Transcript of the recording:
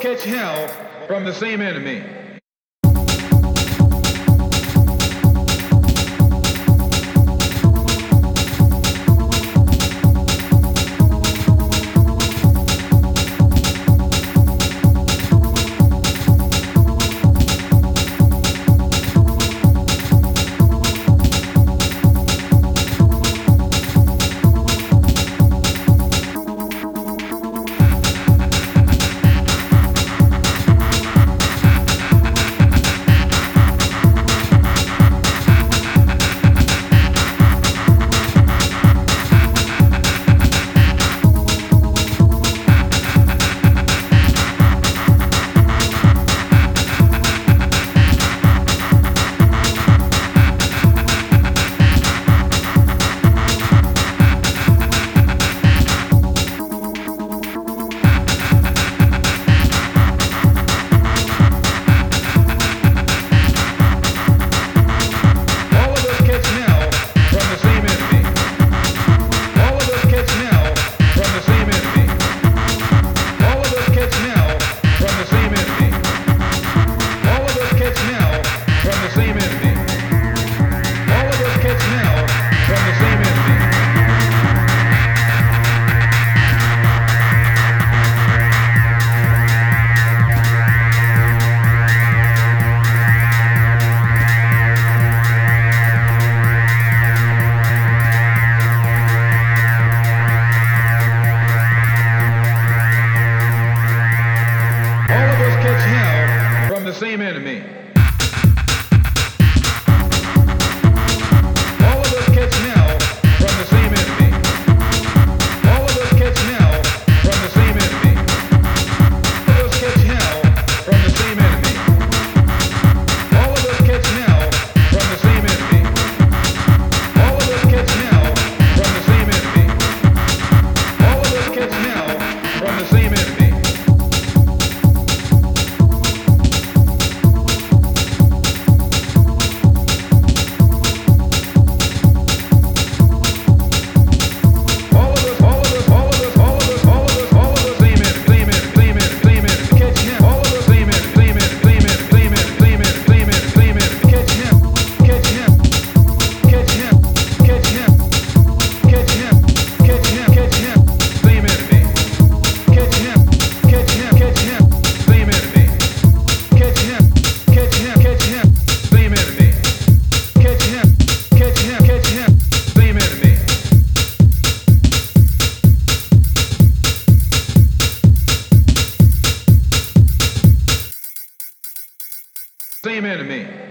catch hell from the same enemy. Same enemy. amen to me.